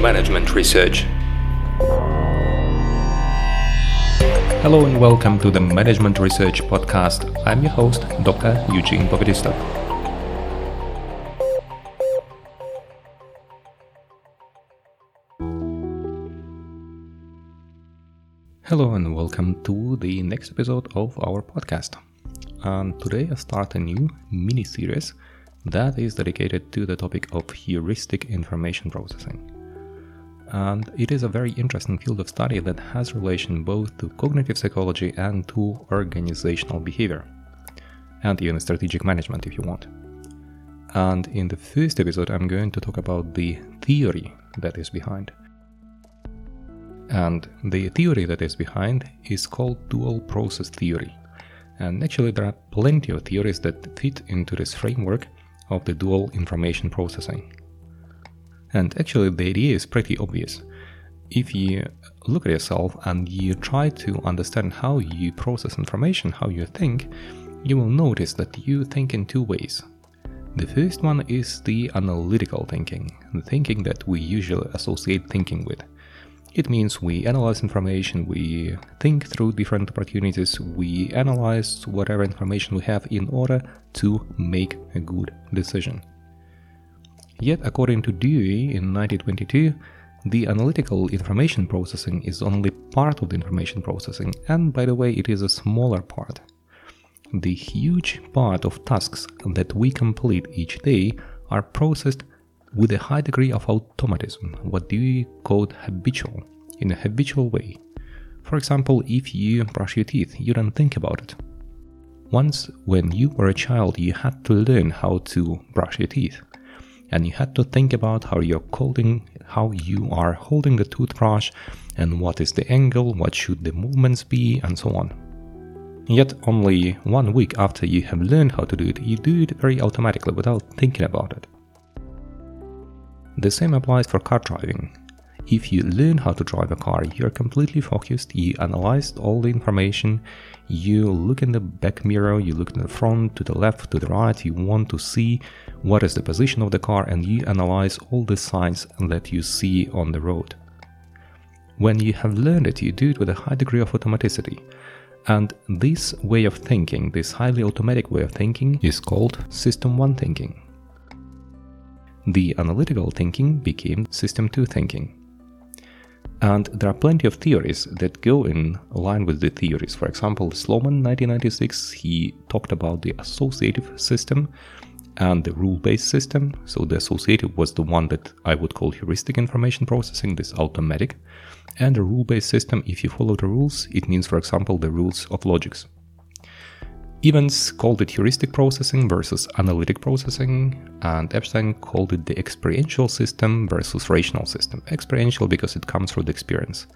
Management Research. Hello and welcome to the Management Research Podcast. I'm your host, Dr. Eugene Povedistov. Hello and welcome to the next episode of our podcast. And today I start a new mini series that is dedicated to the topic of heuristic information processing. And it is a very interesting field of study that has relation both to cognitive psychology and to organizational behavior, and even strategic management if you want. And in the first episode, I'm going to talk about the theory that is behind. And the theory that is behind is called dual process theory. And actually, there are plenty of theories that fit into this framework of the dual information processing. And actually, the idea is pretty obvious. If you look at yourself and you try to understand how you process information, how you think, you will notice that you think in two ways. The first one is the analytical thinking, the thinking that we usually associate thinking with. It means we analyze information, we think through different opportunities, we analyze whatever information we have in order to make a good decision. Yet, according to Dewey in 1922, the analytical information processing is only part of the information processing, and by the way, it is a smaller part. The huge part of tasks that we complete each day are processed with a high degree of automatism, what Dewey called habitual, in a habitual way. For example, if you brush your teeth, you don't think about it. Once, when you were a child, you had to learn how to brush your teeth, and you had to think about how you're holding, how you are holding the toothbrush, and what is the angle, what should the movements be, and so on. Yet, only one week after you have learned how to do it, you do it very automatically without thinking about it. The same applies for car driving. If you learn how to drive a car, you're completely focused, you analyze all the information, you look in the back mirror, you look in the front, to the left, to the right, you want to see what is the position of the car, and you analyze all the signs that you see on the road. When you have learned it, you do it with a high degree of automaticity. And this way of thinking, this highly automatic way of thinking, is called System 1 thinking the analytical thinking became System 2 thinking. And there are plenty of theories that go in line with the theories. For example, Sloman 1996 he talked about the associative system and the rule-based system. So the associative was the one that I would call heuristic information processing, this automatic. And the rule-based system, if you follow the rules, it means, for example, the rules of logics. Evans called it heuristic processing versus analytic processing, and Epstein called it the experiential system versus rational system. Experiential because it comes through the experience.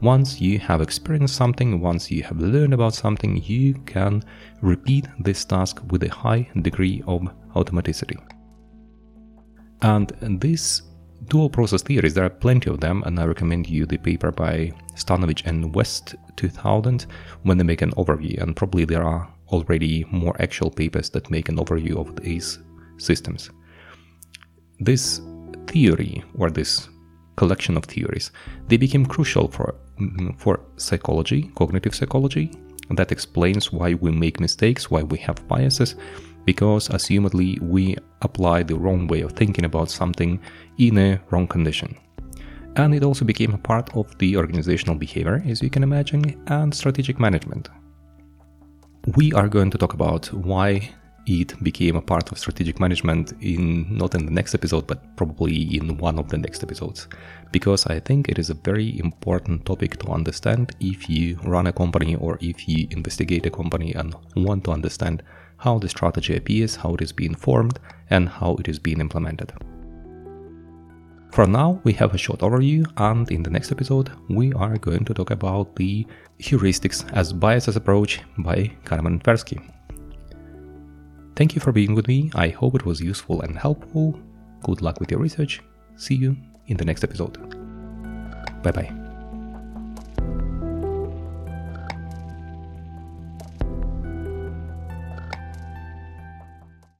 Once you have experienced something, once you have learned about something, you can repeat this task with a high degree of automaticity. And this dual process theories, there are plenty of them, and I recommend you the paper by Stanovich and West 2000 when they make an overview, and probably there are already more actual papers that make an overview of these systems. This theory, or this collection of theories, they became crucial for, mm, for psychology, cognitive psychology. That explains why we make mistakes, why we have biases, because assumedly we apply the wrong way of thinking about something in a wrong condition. And it also became a part of the organizational behavior, as you can imagine, and strategic management, we are going to talk about why it became a part of strategic management in not in the next episode but probably in one of the next episodes. Because i think it is a very important topic to understand if you run a company or if you investigate a company and want to understand how the strategy appears how it is being formed and how it is being implemented for now, we have a short overview, and in the next episode, we are going to talk about the heuristics as biases approach by and Tversky. Thank you for being with me. I hope it was useful and helpful. Good luck with your research. See you in the next episode. Bye bye.